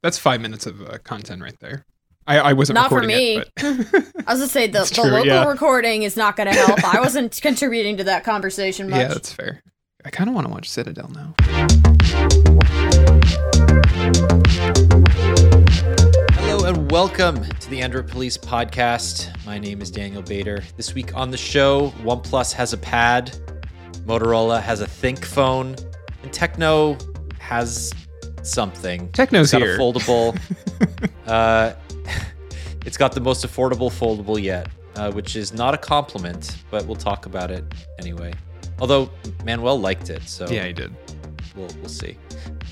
That's five minutes of uh, content right there. I, I wasn't Not for me. it, I was gonna say the, the true, local yeah. recording is not gonna help. I wasn't contributing to that conversation much. yeah, that's fair. I kind of want to watch Citadel now. Hello and welcome to the Android Police podcast. My name is Daniel Bader. This week on the show, OnePlus has a pad, Motorola has a ThinkPhone, and Tecno has something. Tecno's It's got here. a foldable. uh, it's got the most affordable foldable yet, uh, which is not a compliment, but we'll talk about it anyway. Although Manuel liked it, so Yeah, he did. we'll, we'll see.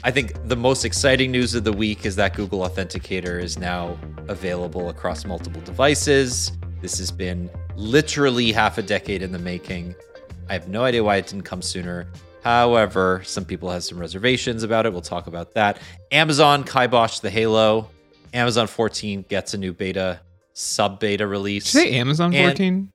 I think the most exciting news of the week is that Google Authenticator is now available across multiple devices. This has been literally half a decade in the making. I have no idea why it didn't come sooner. However, some people have some reservations about it. We'll talk about that. Amazon kiboshed the Halo. Amazon 14 gets a new beta, sub beta release. Did you say Amazon And- 14? Did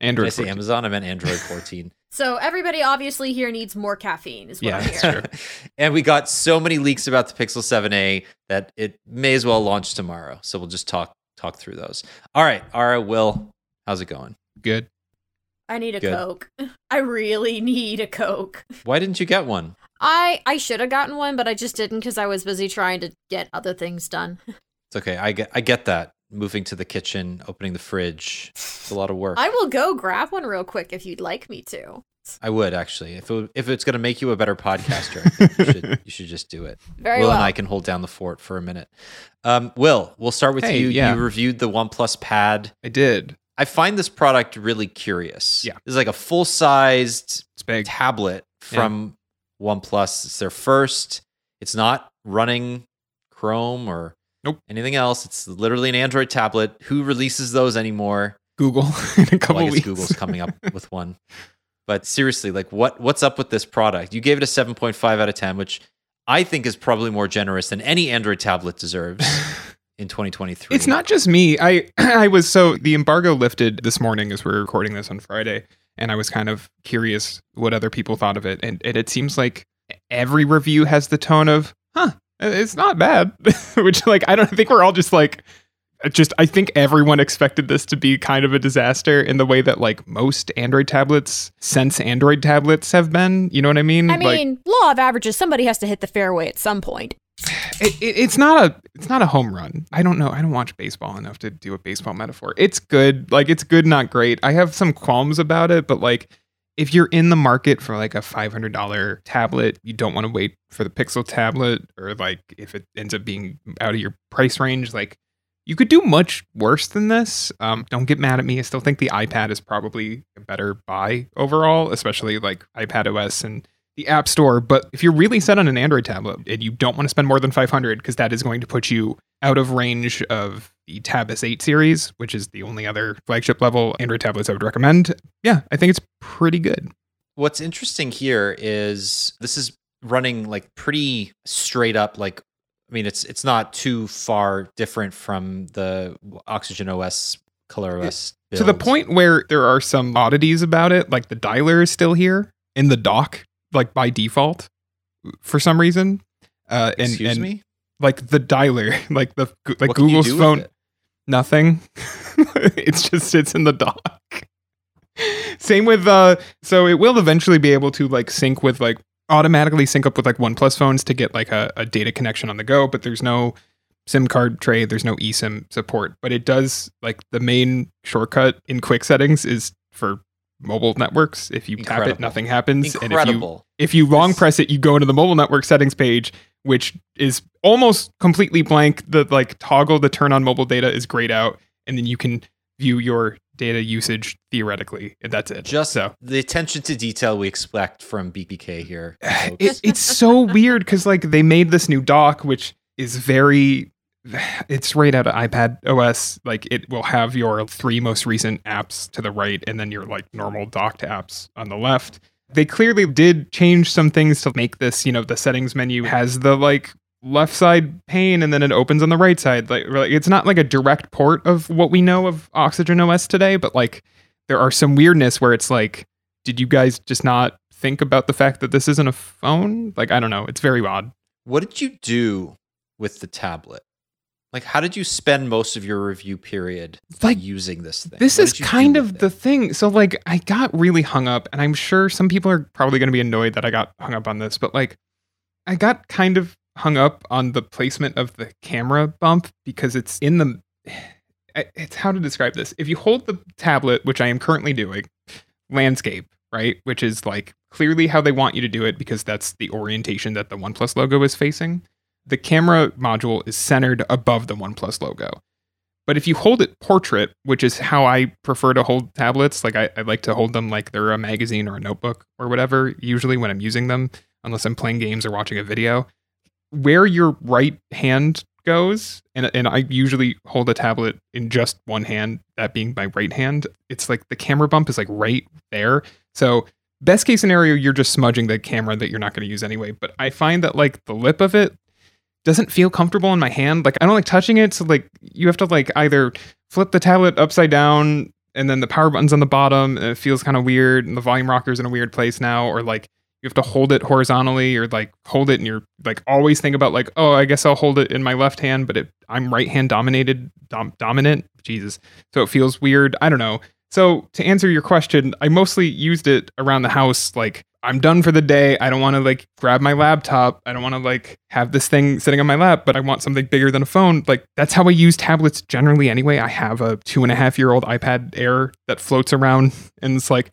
I Android say 14. Amazon? I meant Android 14. So everybody obviously here needs more caffeine, is what Yeah, I'm that's true. and we got so many leaks about the Pixel 7a that it may as well launch tomorrow. So we'll just talk talk through those. All right, Ara, Will, how's it going? Good. I need a Good. Coke. I really need a Coke. Why didn't you get one? I I should have gotten one, but I just didn't because I was busy trying to get other things done. It's okay. I get I get that. Moving to the kitchen, opening the fridge, it's a lot of work. I will go grab one real quick if you'd like me to. I would actually, if it, if it's going to make you a better podcaster, you should you should just do it. Very Will well. and I can hold down the fort for a minute. Um, Will, we'll start with Hey, you. yeah. You reviewed the OnePlus Pad. I did. I find this product really curious. Yeah. It's like a full sized tablet from OnePlus. It's their first. It's not running Chrome or Nope. anything else. It's literally an Android tablet. Who releases those anymore? Google in a couple well, I guess weeks. Google's coming up with one. But seriously, like what what's up with this product? You gave it a 7.5 out of 10, which I think is probably more generous than any Android tablet deserves in 2023. It's not just me. I I was so the embargo lifted this morning as we're recording this on Friday, and I was kind of curious what other people thought of it, and, and it seems like every review has the tone of, "Huh, uh, it's not bad," which like I don't think we're all just like. Uh, just, I think everyone expected this to be kind of a disaster in the way that like most Android tablets, since Android tablets have been. You know what I mean? I Like, mean, law of averages. Somebody has to hit the fairway at some point. It, it, it's not a it's not a home run. I don't know. I don't watch baseball enough to do a baseball metaphor. It's good. Like it's good, not great. I have some qualms about it, but like if you're in the market for like a five hundred dollar tablet, you don't want to wait for the Pixel tablet, or like if it ends up being out of your price range, like you could do much worse than this. Um, don't get mad at me. I still think the iPad is probably a better buy overall, especially like iPad OS and the App Store. But if you're really set on an Android tablet and you don't want to spend more than 500, because that is going to put you out of range of the Tab S8 series, which is the only other flagship level Android tablets I would recommend. Yeah, I think it's pretty good. What's interesting here is this is running like pretty straight up like I mean it's it's not too far different from the Oxygen OS Color OS To the point where there are some oddities about it, like the dialer is still here in the dock, like by default, for some reason. Uh, and Excuse and me? like the dialer, like the like What Google's phone. Nothing. it just sits in the dock. Same with uh so it will eventually be able to like sync with like automatically sync up with like OnePlus phones to get like a, a data connection on the go, but there's no SIM card tray, there's no eSIM support. But it does like the main shortcut in quick settings is for mobile networks. If you tap it, nothing happens. And if you Incredible. if you long press it, you go into the mobile network settings page, which is almost completely blank. The like toggle to turn on mobile data is grayed out, and then you can view your data usage theoretically. And that's it. Just so the attention to detail we expect from BBK here. it, it's so weird because like they made this new dock, which is very. It's right out of iPad OS. Like it will have your three most recent apps to the right, and then your like normal docked apps on the left. They clearly did change some things to make this. You know, the settings menu has the like left side pane, and then it opens on the right side. Like, it's not like a direct port of what we know of Oxygen OS today, but like there are some weirdness where it's like, did you guys just not think about the fact that this isn't a phone? Like, I don't know. It's very odd. What did you do with the tablet? Like, how did you spend most of your review period Like, using this thing? This What is did you do kind of the thing. So like I got really hung up and I'm sure some people are probably going to be annoyed that I got hung up on this, but like I got kind of hung up on the placement of the camera bump because it's in the it's how to describe this. If you hold the tablet, which I am currently doing, landscape, right, which is like clearly how they want you to do it because that's the orientation that the OnePlus logo is facing. The camera module is centered above the OnePlus logo. But if you hold it portrait, which is how I prefer to hold tablets, like I, I like to hold them like they're a magazine or a notebook or whatever, usually when I'm using them, unless I'm playing games or watching a video, where your right hand goes, and, and I usually hold a tablet in just one hand, that being my right hand, it's like the camera bump is like right there. So, best case scenario, you're just smudging the camera that you're not going to use anyway. But I find that like the lip of it doesn't feel comfortable in my hand. Like I don't like touching it. So like you have to like either flip the tablet upside down and then the power button's on the bottom and it feels kind of weird and the volume rocker's in a weird place now or like you have to hold it horizontally or like hold it and you're like always think about like oh i guess i'll hold it in my left hand but it, i'm right hand dominated dom- dominant jesus so it feels weird i don't know so to answer your question i mostly used it around the house like i'm done for the day i don't want to like grab my laptop i don't want to like have this thing sitting on my lap but i want something bigger than a phone like that's how i use tablets generally anyway i have a two and a half year old ipad air that floats around and it's like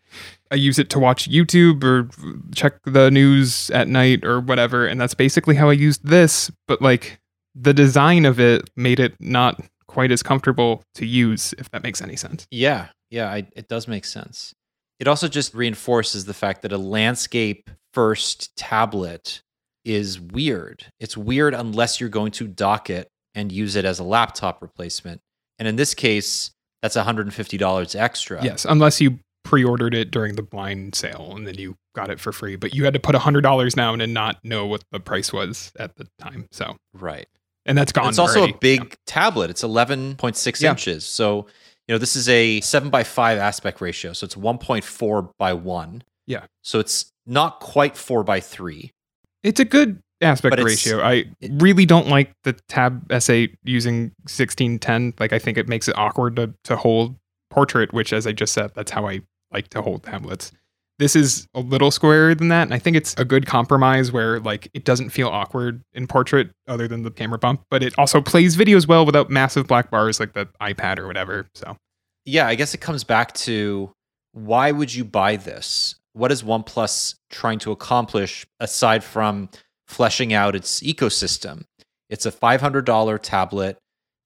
I use it to watch YouTube or check the news at night or whatever. And that's basically how I used this. But like the design of it made it not quite as comfortable to use, if that makes any sense. Yeah, yeah, I, it does make sense. It also just reinforces the fact that a landscape first tablet is weird. It's weird unless you're going to dock it and use it as a laptop replacement. And in this case, that's $150 extra. Yes, unless you pre ordered it during the blind sale and then you got it for free. But you had to put $100 down and not know what the price was at the time. So, Right. and that's gone. it's also already. a big tablet. It's 11.6 Yeah. inches. So, you know, this is a 7 by 5 aspect ratio. So it's 1.4 by 1. Yeah. So it's not quite 4 by 3. It's a good aspect ratio. I it- really don't like the Tab S8 using 1610. Like I think it makes it awkward to to hold portrait, which as I just said, that's how I like to hold tablets. This is a little squarer than that, and I think it's a good compromise where like it doesn't feel awkward in portrait other than the camera bump, but it also plays videos well without massive black bars like the iPad or whatever. So Yeah, I guess it comes back to why would you buy this? What is OnePlus trying to accomplish aside from fleshing out its ecosystem? It's a $500 tablet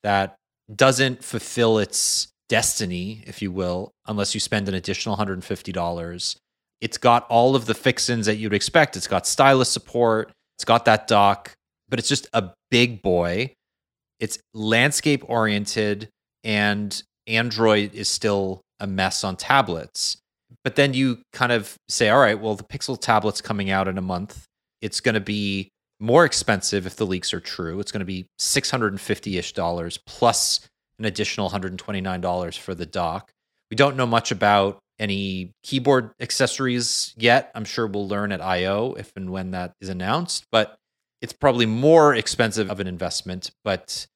that doesn't fulfill its destiny, if you will, unless you spend an additional $150. It's got all of the fixins that you'd expect. It's got stylus support, it's got that dock, but it's just a big boy. It's landscape oriented and Android is still a mess on tablets. But then you kind of say, all right, well, the Pixel tablet's coming out in a month. It's going to be more expensive if the leaks are true. It's going to be 650 ish dollars plus an additional $129 for the dock. We don't know much about any keyboard accessories yet. I'm sure we'll learn at I.O. if and when that is announced, but it's probably more expensive of an investment. But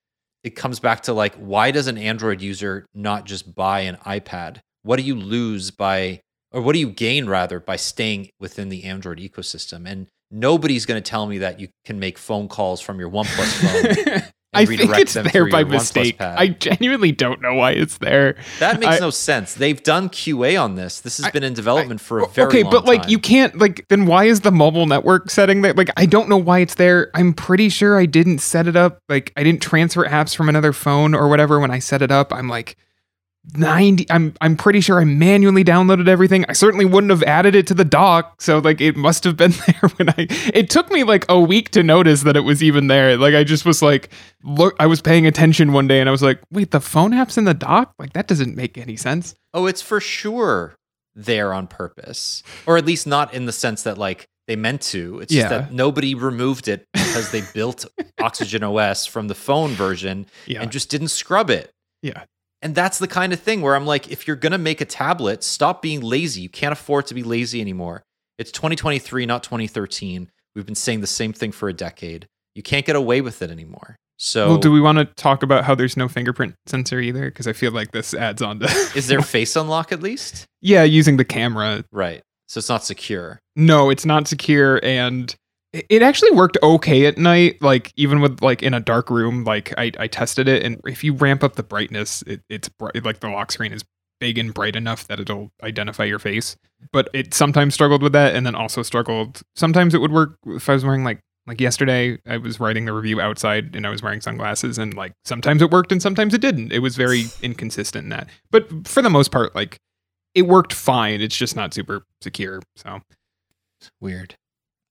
it comes back to like, why does an Android user not just buy an iPad? What do you lose by, or what do you gain rather, by staying within the Android ecosystem? And nobody's going to tell me that you can make phone calls from your OnePlus phone. I think it's there by mistake. I genuinely don't know why it's there. that makes I- no sense. They've done QA on this. This has I- been in development for a very long time. okay, but like time. you can't like then why is the mobile network setting there? Like I don't know why it's there. I'm pretty sure I didn't set it up. Like I didn't transfer apps from another phone or whatever when I set it up. I'm like 90 I'm I'm pretty sure I manually downloaded everything. I certainly wouldn't have added it to the dock. So like it must have been there when I it took me like a week to notice that it was even there. Like I just was like look I was paying attention one day and I was like, "Wait, the phone app's in the dock? Like that doesn't make any sense." Oh, it's for sure there on purpose, or at least not in the sense that like they meant to. It's Yeah. just that nobody removed it because they built Oxygen OS from the phone version Yeah. and just didn't scrub it. yeah. And that's the kind of thing where I'm like, if you're gonna make a tablet, stop being lazy. You can't afford to be lazy anymore. It's 2023, not 2013. We've been saying the same thing for a decade. You can't get away with it anymore. So well, do we want to talk about how there's no fingerprint sensor either? Because I feel like this adds on to. is there face unlock at least? yeah, using the camera. Right. So it's not secure. No, it's not secure, and it- actually worked okay at night. Like even with like in a dark room, like I, I tested it, and if you ramp up the brightness, it, it's bright. Like the lock screen is big and bright enough that it'll identify your face. But it sometimes struggled with that, and then also struggled. Sometimes it would work if I was wearing like like yesterday. I was writing the review outside, and I was wearing sunglasses, and like sometimes it worked and sometimes it didn't. It was very inconsistent in that. But for the most part, like it worked fine. It's just not super secure. So Weird.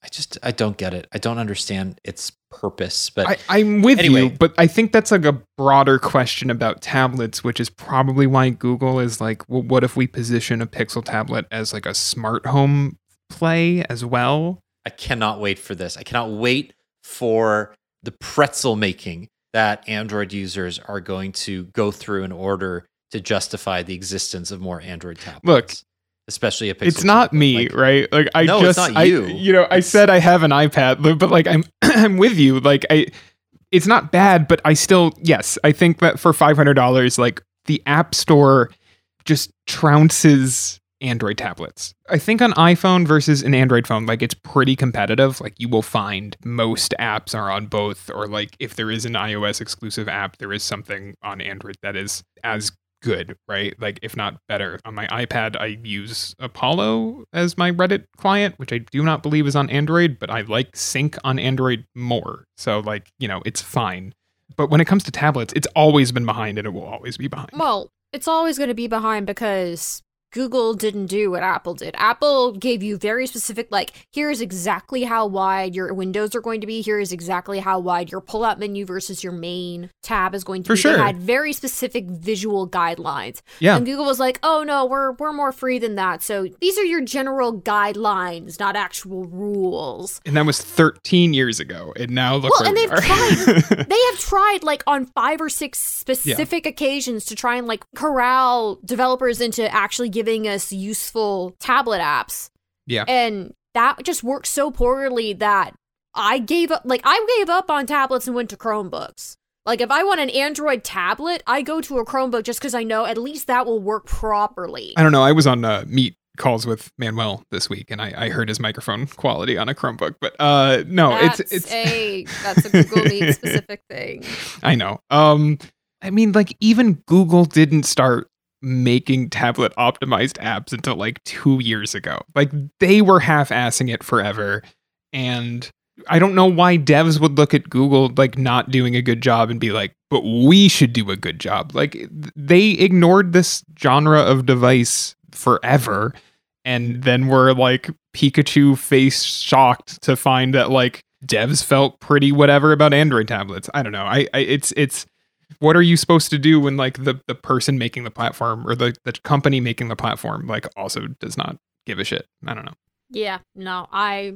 I just I don't get it. I don't understand its purpose. But I, I'm with Anyway. you, but I think that's like a broader question about tablets, which is probably why Google is like, well, what if we position a Pixel tablet as like a smart home play as well? I cannot wait for this. I cannot wait for the pretzel making that Android users are going to go through in order to justify the existence of more Android tablets. Look, especially a Pixel. it's not tablet. me, Like, right? Like I No, it's just, not I, you. you know, I It's- said I have an iPad, but but, like I'm, I'm with you. Like I, it's not bad, but I still, yes, I think that for five hundred dollars, like the App Store just trounces Android tablets. I think on iPhone versus an Android phone, like it's pretty competitive. Like you will find most apps are on both, or like if there is an iOS exclusive app, there is something on Android that is as good, right? Like if not better. On my iPad, I use Apollo as my Reddit client, which I do not believe is on Android, but I like Sync on Android more. So like, you know, it's fine. But when it comes to tablets, it's always been behind and it will always be behind. Well, it's always going to be behind because Google didn't do what Apple did. Apple gave you very specific, like, here's exactly how wide your windows are going to be. Here is exactly how wide your pull out menu versus your main tab is going to For be. sure. They had very specific visual guidelines. Yeah. And Google was like, oh no, we're we're more free than that. So these are your general guidelines, not actual rules. And that was 13 years ago. And now look Well, and we they've are. they have tried like on five or six specific occasions to try and like corral developers into actually giving us useful tablet apps. Yeah. And that just worked so poorly that I gave up like I gave up on tablets and went to Chromebooks. Like if I want an Android tablet, I go to a Chromebook just because I know at least that will work properly. I don't know. I was on uh, Meet calls with Manuel this week and I, I heard his microphone quality on a Chromebook. But uh no, that's it's it's a that's a Google Meet specific thing. I know. Um, I mean, like even Google didn't start making tablet optimized apps until like two years ago. Like they were half assing it forever, and I don't know why devs would look at Google like not doing a good job and be like, "But we should do a good job." Like they ignored this genre of device forever, and then were like Pikachu face shocked to find that like devs felt pretty whatever about Android tablets. I don't know. I, I it's it's what are you supposed to do when like the the person making the platform or the the company making the platform like also does not give a shit. I don't know. Yeah, no, I.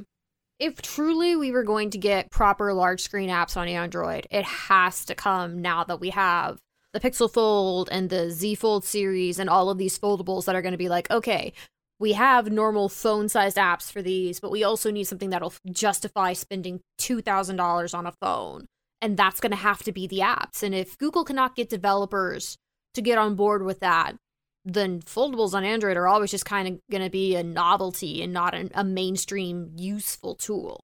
If truly we were going to get proper large screen apps on Android, it has to come now that we have the Pixel Fold and the Z Fold series and all of these foldables that are going to be like, okay, we have normal phone sized apps for these, but we also need something that'll justify spending $2,000 on a phone. And that's going to have to be the apps. And if Google cannot get developers to get on board with that, then foldables on Android are always just kind of going to be a novelty and not an, a mainstream useful tool.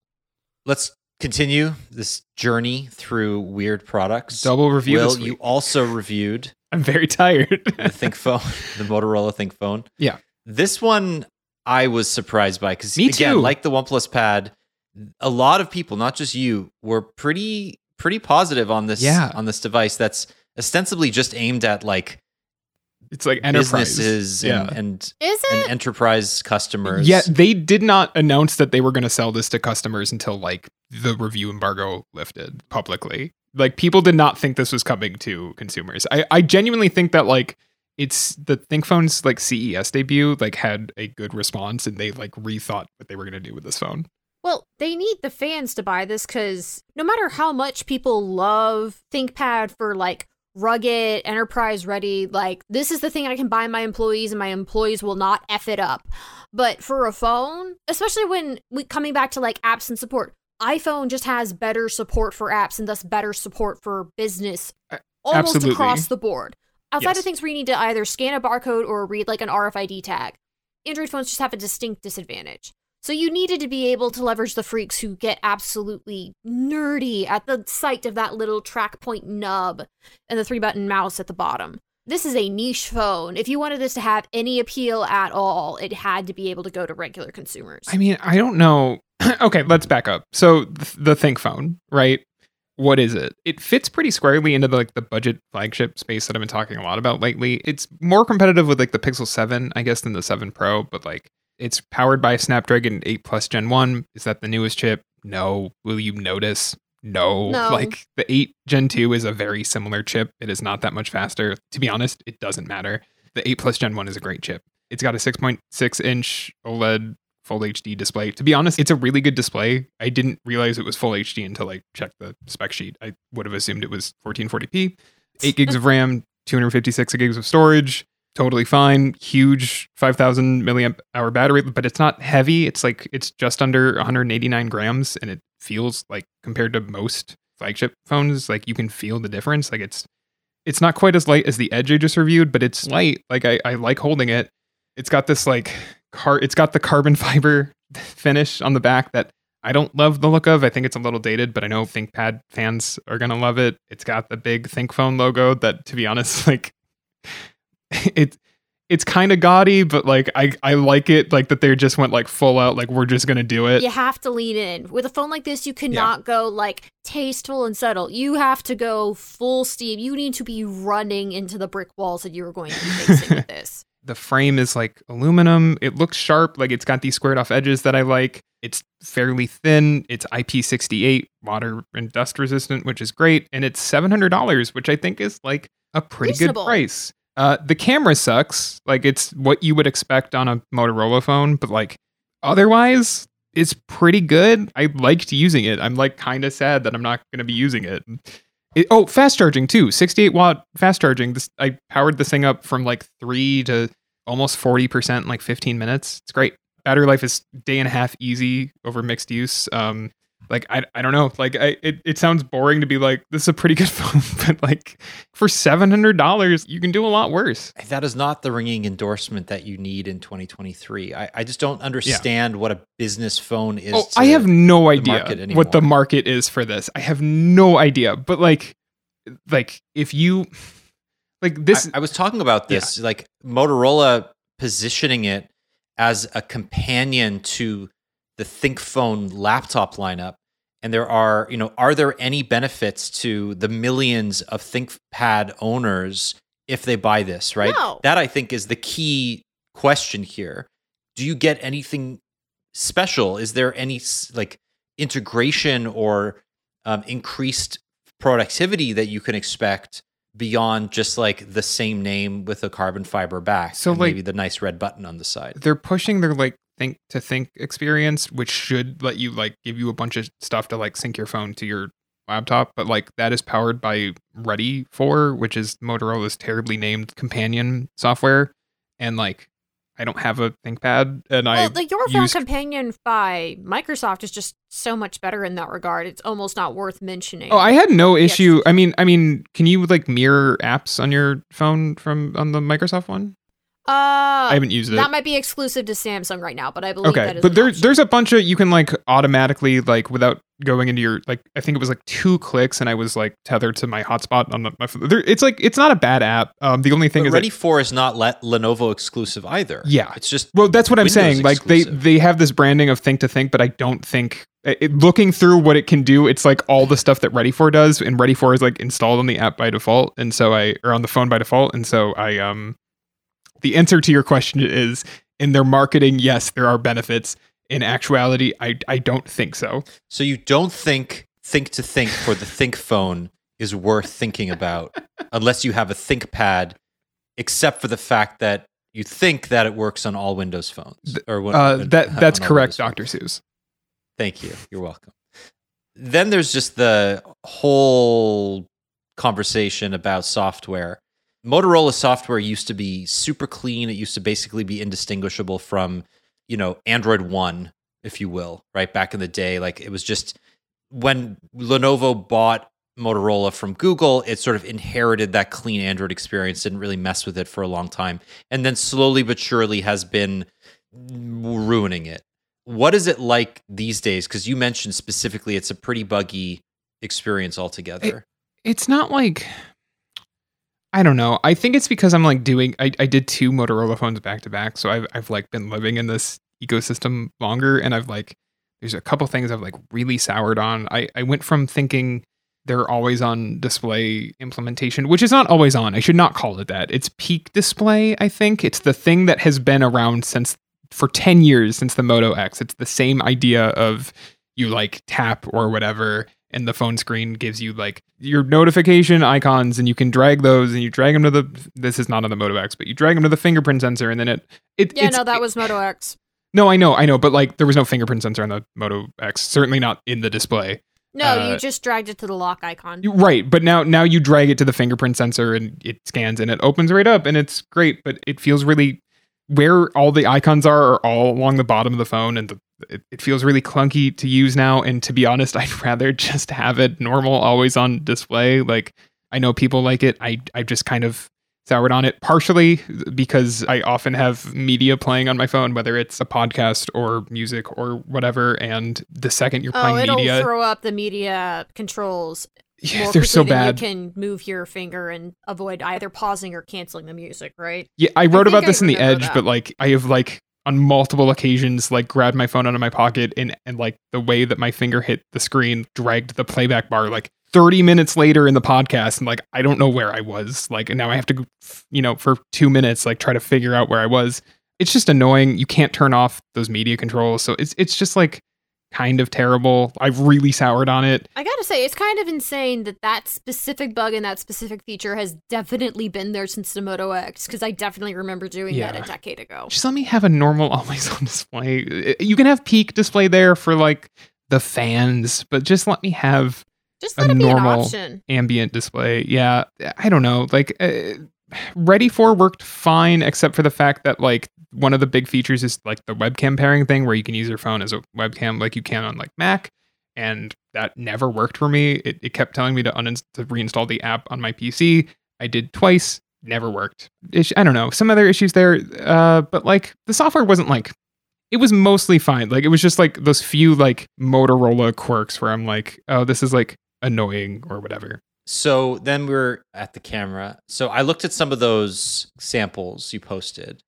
Let's continue this journey through weird products. Double review Will, this you also reviewed I'm very tired. the Think phone, the Motorola ThinkPhone. Yeah. This one I was surprised by because Me again, too. like the OnePlus Pad, a lot of people, not just you, were pretty pretty positive on this Yeah. on this device that's ostensibly just aimed at like it's like enterprise. businesses Yeah. and, and Is and it? enterprise customers. Yeah, they did not announce that they were going to sell this to customers until like the review embargo lifted publicly. Like people did not think this was coming to consumers. I, I genuinely think that like it's the ThinkPhone's like CES debut like had a good response and they like rethought what they were going to do with this phone. Well, they need the fans to buy this because no matter how much people love ThinkPad for like rugged, enterprise ready, like this is the thing I can buy my employees and my employees will not F it up. But for a phone, especially when we coming back to like apps and support, iPhone just has better support for apps and thus better support for business Uh, almost absolutely. across the board. Outside Yes. of things where you need to either scan a barcode or read like an RFID tag, Android phones just have a distinct disadvantage. So you needed to be able to leverage the freaks who get absolutely nerdy at the sight of that little track point nub and the three button mouse at the bottom. This is a niche phone. If you wanted this to have any appeal at all, it had to be able to go to regular consumers. I mean, I don't know. okay, let's back up. So th- the ThinkPhone, right? What is it? It fits pretty squarely into the, like the budget flagship space that I've been talking a lot about lately. It's more competitive with like the Pixel 7, I guess, than the 7 Pro, but like it's powered by Snapdragon 8 Plus Gen 1. Is that the newest chip? No. Will you notice? No. No. Like the 8 Gen 2 is a very similar chip. It is not that much faster. To be honest, it doesn't matter. The 8 Plus Gen 1 is a great chip. It's got a 6.6 inch OLED full HD display. To be honest, it's a really good display. I didn't realize it was full HD until I checked the spec sheet. I would have assumed it was 1440p. 8 gigs of RAM, 256 gigs of storage. Totally fine. Huge 5000 milliamp hour battery, but it's not heavy. It's like it's just under 189 grams and it feels like compared to most flagship phones, like you can feel the difference. Like it's it's not quite as light as the Edge I just reviewed, but it's light. Like I, I like holding it. It's got this like car it's got the carbon fiber finish on the back that I don't love the look of. I think it's a little dated, but I know ThinkPad fans are gonna love it. It's got the big ThinkPhone logo that to be honest, like it it's kind of gaudy, but like I, I like it like that they just went like full out like we're just gonna do it. you have to lean in. With a phone like this, you cannot go like tasteful and subtle. You have to go full steam. You need to be running into the brick walls that you're going to be facing with this. the frame is like aluminum. It looks sharp. Like it's got these squared off edges that I like. It's fairly thin. It's IP68, water and dust resistant, which is great. And it's $700, which I think is like a pretty Reasonable. good price. Uh, the camera sucks. Like it's what you would expect on a Motorola phone, but like otherwise, it's pretty good. I liked using it. I'm like kind of sad that I'm not going to be using it. It, oh, fast charging too. 68 watt fast charging. This I powered this thing up from like three to almost 40% in like 15 minutes. It's great. Battery life is day and a half easy over mixed use. Um, like I, I don't know. Like I, it, it sounds boring to be like this is a pretty good phone, but like for seven hundred dollars, you can do a lot worse. That is not the ringing endorsement that you need in 2023. I, I just don't understand what a business phone is. Oh, I have no idea what the market is for this. I have no idea. But like, like if you like this, I, I was talking about this, like Motorola positioning it as a companion to the ThinkPhone laptop lineup. And there are, you know, are there any benefits to the millions of ThinkPad owners if they buy this, right? No. That I think is the key question here. Do you get anything special? Is there any like integration or um, increased productivity that you can expect beyond just like the same name with a carbon fiber back So, and like- maybe the nice red button on the side? they're pushing their like think to think experience, which should let you like give you a bunch of stuff to like sync your phone to your laptop. But like that is powered by Ready for, which is Motorola's terribly named companion software, and like I don't have a ThinkPad, and I well, the Your Phone used- Companion by Microsoft is just so much better in that regard. It's almost not worth mentioning. Oh, I had no Yes. issue. I mean, I mean, can you like mirror apps on your phone from on the Microsoft one? Uh, I haven't used it. that might be exclusive to Samsung right now, but I believe that okay, is but an there, option. there's a bunch of you can like automatically like without going into your like I think it was like two clicks and I was like tethered to my hotspot on the, my phone. There, it's like it's not a bad app. Um, the only thing But is Ready that, for is not let Lenovo exclusive either. Yeah. it's just well, that's what I'm Windows saying. Like they they have this branding of think to think, but I don't think it, looking through what it can do, it's like all the stuff that Ready for does, and Ready for is like installed on the app by default, and so I or on the phone by default, and so I um, the answer to your question is in their marketing, yes, there are benefits. In actuality, I I don't think so. so you don't think think to think for the ThinkPhone is worth thinking about unless you have a ThinkPad, except for the fact that you think that it works on all Windows phones. Or Uh, that that's correct, Doctor Seuss. Thank you. You're welcome. Then there's just the whole conversation about software. Motorola software used to be super clean. It used to basically be indistinguishable from, you know, Android 1, if you will, right? Back in the day, like it was just when Lenovo bought Motorola from Google, it sort of inherited that clean Android experience, didn't really mess with it for a long time, and then slowly but surely has been ruining it. What is it like these days? Because you mentioned specifically it's a pretty buggy experience altogether. It, it's not like I don't know. I think it's because I'm like doing I, I did two Motorola phones back to back, so I've I've like been living in this ecosystem longer and I've like there's a couple things I've like really soured on. I, I went from thinking they're always on display implementation, which is not always on. I should not call it that. It's peek display, I think. It's the thing that has been around since for 10 years since the Moto X. It's the same idea of you like tap or whatever and the phone screen gives you like your notification icons and you can drag those and you drag them to the this is not on the Moto X, but you drag them to the fingerprint sensor and then it it Yeah, no, that was Moto X. No, I know, I know, but like there was no fingerprint sensor on the Moto X, certainly not in the display. No, Uh, you just dragged it to the lock icon. Right, but now now you drag it to the fingerprint sensor and it scans and it opens right up and it's great, but it feels really where all the icons are are all along the bottom of the phone and the, it, it feels really clunky to use now and to be honest, I'd rather just have it normal always on display. Like I know people like it. I I just kind of soured on it partially because I often have media playing on my phone whether it's a podcast or music or whatever and the second you're Oh, playing it'll media throw up the media controls yeah, they're so bad. You can move your finger and avoid either pausing or canceling the music, right? Yeah, I wrote think about I this in the Edge, that. but like I have like on multiple occasions like grabbed my phone out of my pocket and and like the way that my finger hit the screen dragged the playback bar like 30 minutes later in the podcast and like I don't know where I was like and now I have to you know for 2 minutes like try to figure out where I was. It's just annoying. You can't turn off those media controls. So it's it's just like kind of terrible. I've really soured on it. I gotta say, it's kind of insane that that specific bug and that specific feature has definitely been there since the Moto X, because I definitely remember doing that a decade ago. just let me have a normal always on display. You can have peek display there for like the fans, but just let me have Just a let it be an normal- option. ambient display. Yeah, I don't know. Like uh, Ready for worked fine except for the fact that like one of the big features is like the webcam pairing thing where you can use your phone as a webcam like you can on like Mac and that never worked for me. It, it kept telling me to, uninst- to reinstall the app on my PC. I did twice, never worked. Ish- I don't know, some other issues there, uh, but like the software wasn't like it was mostly fine. Like it was just like those few like Motorola quirks where I'm like, oh, this is like annoying or whatever. So then we're at the camera. So I looked at some of those samples you posted.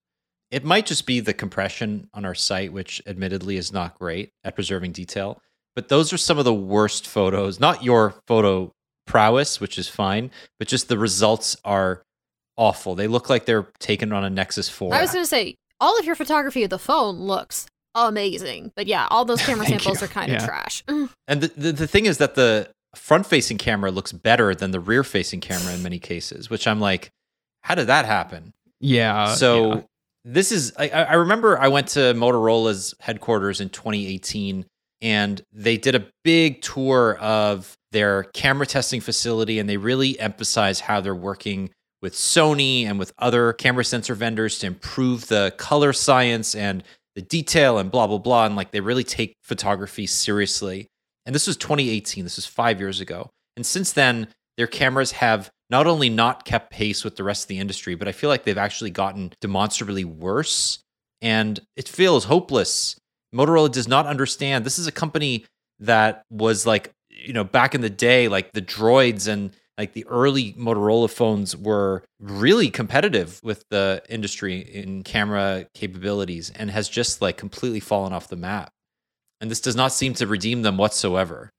It might just be the compression on our site, which admittedly is not great at preserving detail. But those are some of the worst photos. Not your photo prowess, which is fine, but just the results are awful. They look like they're taken on a Nexus 4. I was gonna say, all of your photography of the phone looks amazing, but yeah, all those camera samples you. are kind of trash. And the, the, the thing is that the front facing camera looks better than the rear facing camera in many cases, which I'm like, how did that happen? Yeah. Uh, so yeah. this is I, I I remember I went to Motorola's headquarters in 2018 and they did a big tour of their camera testing facility and they really emphasize how they're working with Sony and with other camera sensor vendors to improve the color science and the detail and blah blah blah and like they really take photography seriously. And this was 2018, this was 5 years ago. And since then their cameras have not only not kept pace with the rest of the industry, but I feel like they've actually gotten demonstrably worse. And it feels hopeless. Motorola does not understand. This is a company that was like, you know, back in the day, like the droids and like the early Motorola phones were really competitive with the industry in camera capabilities and has just like completely fallen off the map. And this does not seem to redeem them whatsoever.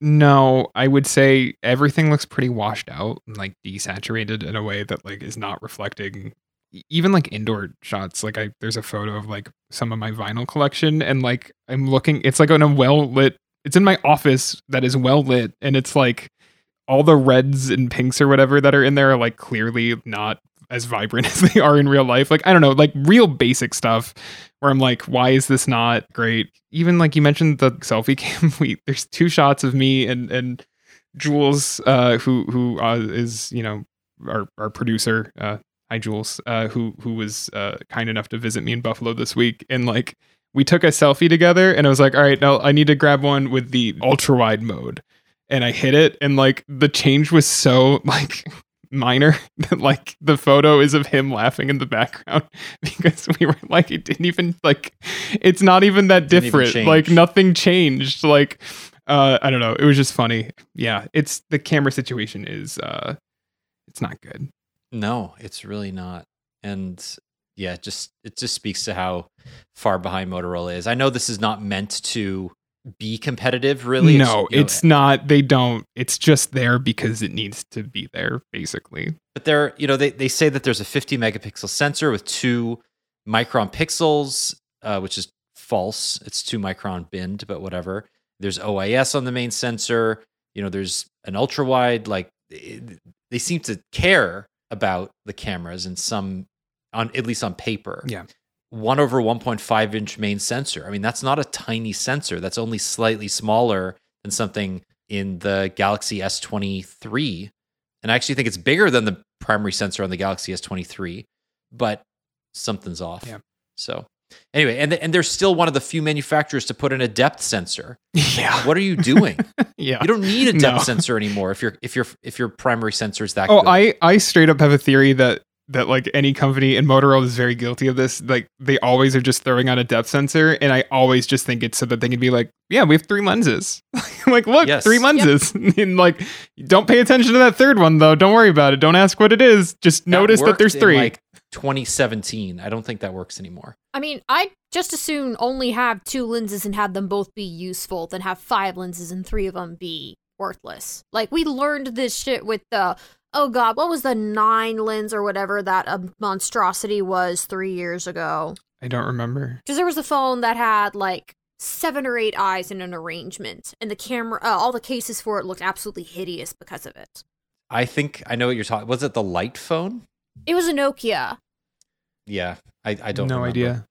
No, I would say everything looks pretty washed out, and, like desaturated in a way that like is not reflecting even like indoor shots. Like I there's a photo of like some of my vinyl collection and like I'm looking it's like on a well lit it's in my office that is well lit and it's like all the reds and pinks or whatever that are in there are like clearly not as vibrant as they are in real life. Like I don't know, like real basic stuff where I'm like, why is this not great? Even like you mentioned the selfie cam. We there's two shots of me and and Jules, uh, who who uh, is you know our our producer. Uh, hi Jules, uh, who who was uh, kind enough to visit me in Buffalo this week, and like we took a selfie together and I was like, all right, now I need to grab one with the ultra wide mode. And I hit it and like the change was so like minor that like the photo is of him laughing in the background because we were like it didn't even like it's not even that Didn't even different. Like nothing changed. Like uh I don't know. It was just funny. Yeah. It's the camera situation is uh it's not good. No, it's really not. And yeah, it just it just speaks to how far behind Motorola is. I know this is not meant to be competitive, really. no, you know, it's not. They don't. It's just there because it needs to be there, basically. but they're you know they they say that there's a 50 megapixel sensor with two micron pixels, uh, which is false. It's two micron binned, but whatever. There's OIS on the main sensor. You know, there's an ultra wide. Like it- they seem to care about the cameras in some on at least on paper. Yeah. One over 1.5 inch main sensor. I mean, that's not a tiny sensor. That's only slightly smaller than something in the Galaxy S23 and I actually think it's bigger than the primary sensor on the Galaxy S23, but something's off. Yeah. So anyway, and and they're still one of the few manufacturers to put in a depth sensor. Yeah. What are you doing? Yeah. you don't need a depth No. sensor anymore if your if your if your primary sensor is that Oh, good. I I straight up have a theory that that like any company and Motorola is very guilty of this. Like they always are just throwing on a depth sensor, and I always just think it's so that they can be like, yeah, we have three lenses. like, look, Yes. three lenses. and like, don't pay attention to that third one though. Don't worry about it. Don't ask what it is. Just notice that worked there's in, three. like 2017. I don't think that works anymore. I mean, I'd just as soon only have two lenses and have them both be useful than have five lenses and three of them be worthless. Like, we learned this shit with the, oh god, what was the nine lens or whatever that a monstrosity was three years ago? I don't remember. Because there was a phone that had like seven or eight eyes in an arrangement, and the camera, uh, all the cases for it looked absolutely hideous because of it. I think I know what you're talking. Was it the light phone? It was a Nokia. Yeah, I, I don't. Know. No remember. idea.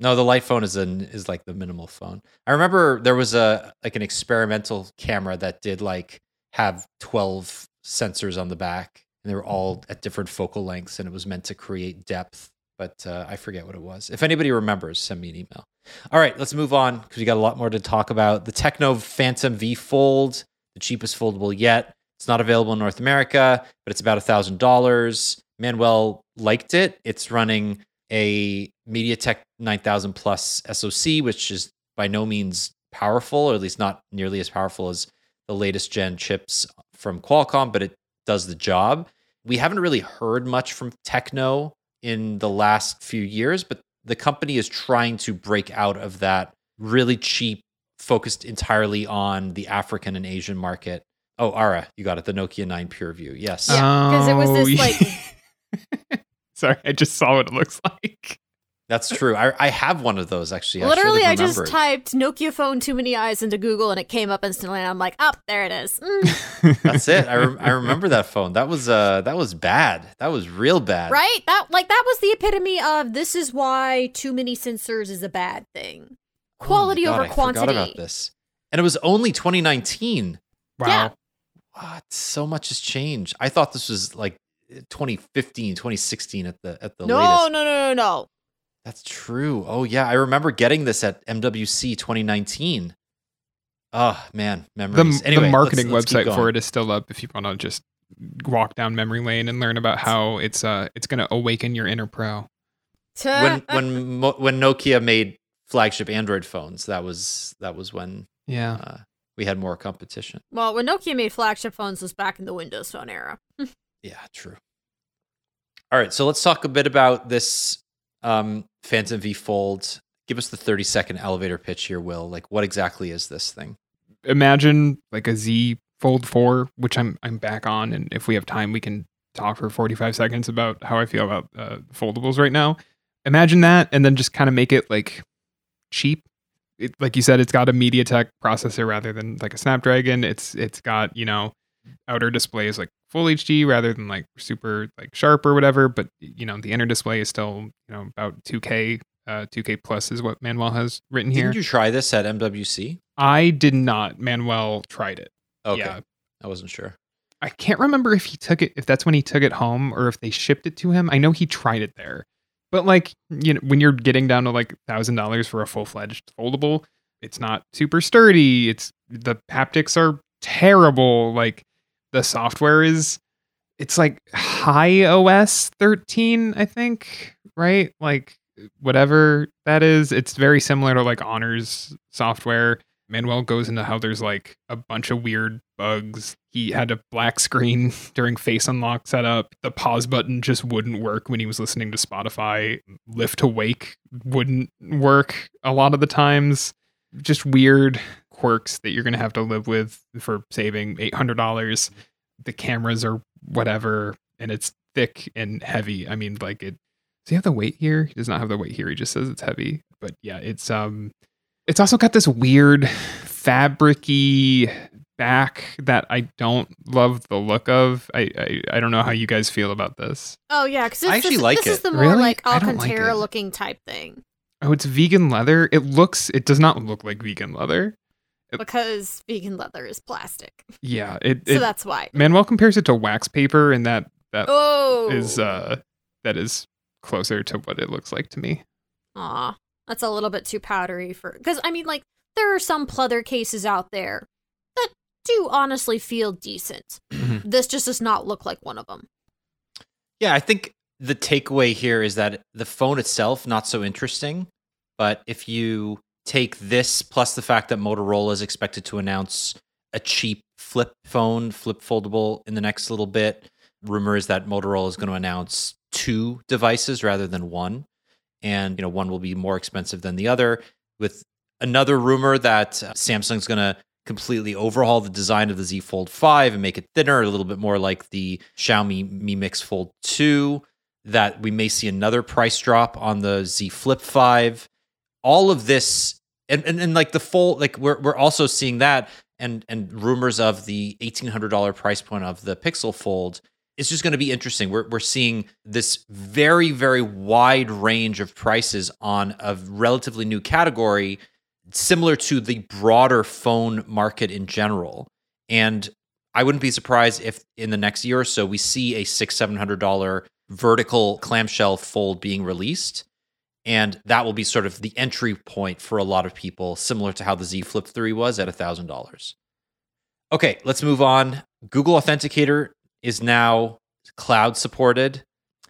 No, the light phone is an is like the minimal phone. I remember there was a like an experimental camera that did like have 12 sensors on the back and they were all at different focal lengths and it was meant to create depth, but uh, I forget what it was. If anybody remembers, send me an email. All right, let's move on because we got a lot more to talk about. The Tecno Phantom V Fold, the cheapest foldable yet. It's not available in North America, but it's about a thousand dollars. Manuel liked it. It's running a MediaTek 9000 Plus SoC, which is by no means powerful, or at least not nearly as powerful as the latest gen chips from Qualcomm, but it does the job. We haven't really heard much from Tecno in the last few years, but the company is trying to break out of that really cheap, focused entirely on the African and Asian market. Oh, Ara, you got it. The Nokia 9 PureView. Yes. Yeah, 'cause it was this, Oh, like- Sorry, I just saw what it looks like. That's true. I, I have one of those actually. Literally, I, I just typed Nokia phone too many eyes into Google and it came up instantly. And I'm like, oh, there it is. Mm, That's it. I, rem- I remember that phone. That was uh that was bad. That was real bad. right? That like that was the epitome of this is why too many sensors is a bad thing. Oh Quality God, over I forgot quantity. about this. And it was only 2019. wow. Yeah. What? So much has changed. I thought this was like 2015, 2016 at the at the No, latest. no, no, no, no. That's true. Oh yeah, I remember getting this at MWC 2019. Oh man, The, memories. the anyway, marketing let's, let's website for it is still up if you want to just walk down memory lane and learn about how it's uh it's going to awaken your inner pro. when when when Nokia made flagship Android phones, that was that was when Yeah. uh, we had more competition. well, when Nokia made flagship phones was back in the Windows Phone era. Yeah, true. All right, so let's talk a bit about this um, Phantom V Fold. Give us the 30 second elevator pitch here, Will. Like, what exactly is this thing? Imagine like a Z Fold 4, which I'm I'm back on and if we have time we can talk for 45 seconds about how I feel about uh, foldables right now. Imagine that and then just kind of make it like cheap. It, like you said it's got a MediaTek processor rather than like a Snapdragon. It's it's got, you know, outer displays like full HD rather than like super like sharp or whatever, but you know, the inner display is still, you know, about 2K uh 2K plus is what Manuel has written here. Didn't you try this at MWC? I did not. Manuel tried it. Okay, Yeah. I wasn't sure. I can't remember if he took it, if that's when he took it home or if they shipped it to him. I know he tried it there. But like, you know, when you're getting down to like thousand dollars for a full fledged foldable, it's not super sturdy. It's the haptics are terrible. Like the software is it's like HiOS 13, I think, right? Like whatever that is. It's very similar to like Honors software. Manuel goes into how there's like a bunch of weird bugs. He had a black screen during face unlock setup. The pause button just wouldn't work when he was listening to Spotify. Lift to wake wouldn't work a lot of the times. Just weird quirks that you're going to have to live with for saving $800. The cameras are whatever, and it's thick and heavy. I mean, like it. Does he have the weight here? He does not have the weight here. He just says it's heavy. But yeah, it's um it's also got this weird fabricy back that I don't love the look of. I, I, I don't know how you guys feel about this. Oh yeah, because I actually this, like this is it. the more Really? like I don't like Alcantara looking type thing Oh, it's vegan leather. It looks it does not look like vegan leather. Because vegan leather is plastic, Yeah, it, so it that's why. Manuel compares it to wax paper and that that Oh, is uh that is closer to what it looks like to me. Aw, that's a little bit too powdery for. Because I mean, like there are some pleather cases out there that do honestly feel decent. Mhm. This just does not look like one of them. Yeah, I think the takeaway here is that the phone itself not so interesting, but if you take this plus the fact that Motorola is expected to announce a cheap flip phone, flip foldable in the next little bit, rumor is that Motorola is going to announce two devices rather than one, and you know one will be more expensive than the other. With another rumor that uh, Samsung's going to completely overhaul the design of the Z Fold 5 and make it thinner, a little bit more like the Xiaomi Mi Mix Fold 2, that we may see another price drop on the Z Flip 5. All of this and, and, and like the full like we're we're also seeing that and and rumors of the $1800 price point of the Pixel Fold it's just going to be interesting. We're we're seeing this very very wide range of prices on a relatively new category similar to the broader phone market in general. And I wouldn't be surprised if in the next year or so we see a six, seven hundred dollar vertical clamshell fold being released. And that will be sort of the entry point for a lot of people, similar to how the Z Flip 3 was at thousand dollars. Okay, let's move on. Google Authenticator is now cloud supported.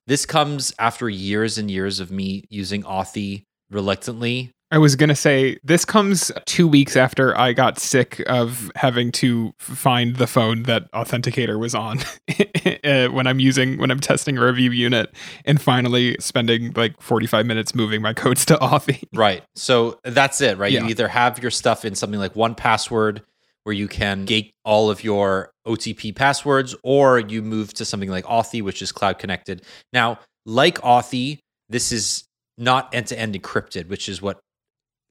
This comes after years and years of me using Authy reluctantly I was gonna say this comes two weeks after I got sick of having to find the phone that Authenticator was on uh, when I'm using when I'm testing a review unit, and finally spending like 45 minutes moving my codes to Authy. Right. So that's it, right? Yeah. You either have your stuff in something like one password where you can gate all of your OTP passwords, or you move to something like Authy, which is cloud connected. Now, like Authy, this is not end to end encrypted, which is what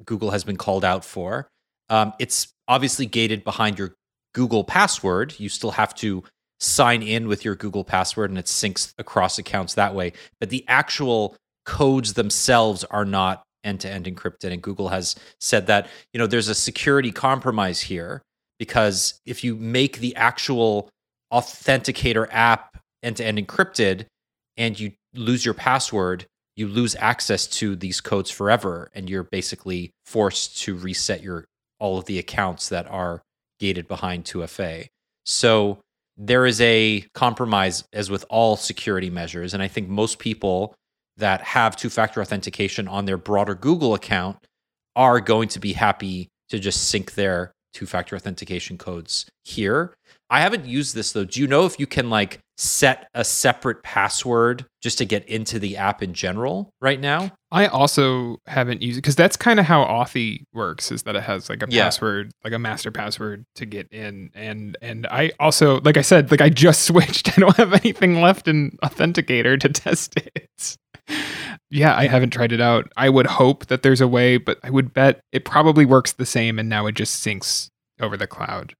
Google has been called out for. Um, it's obviously gated behind your Google password. You still have to sign in with your Google password and it syncs across accounts that way. But the actual codes themselves are not end to end encrypted. And Google has said that, you know, there's a security compromise here because if you make the actual authenticator app end to end encrypted and you lose your password, you lose access to these codes forever and you're basically forced to reset your all of the accounts that are gated behind 2FA. So there is a compromise as with all security measures and I think most people that have two-factor authentication on their broader Google account are going to be happy to just sync their two-factor authentication codes here. I haven't used this though. Do you know if you can like set a separate password just to get into the app in general right now? I also haven't used it because that's kind of how Authy works is that it has like a Yeah. password, like a master password to get in. And and I also, like I said, like I just switched. I don't have anything left in Authenticator to test it. yeah, I haven't tried it out. I would hope that there's a way, but I would bet it probably works the same and now it just syncs over the cloud.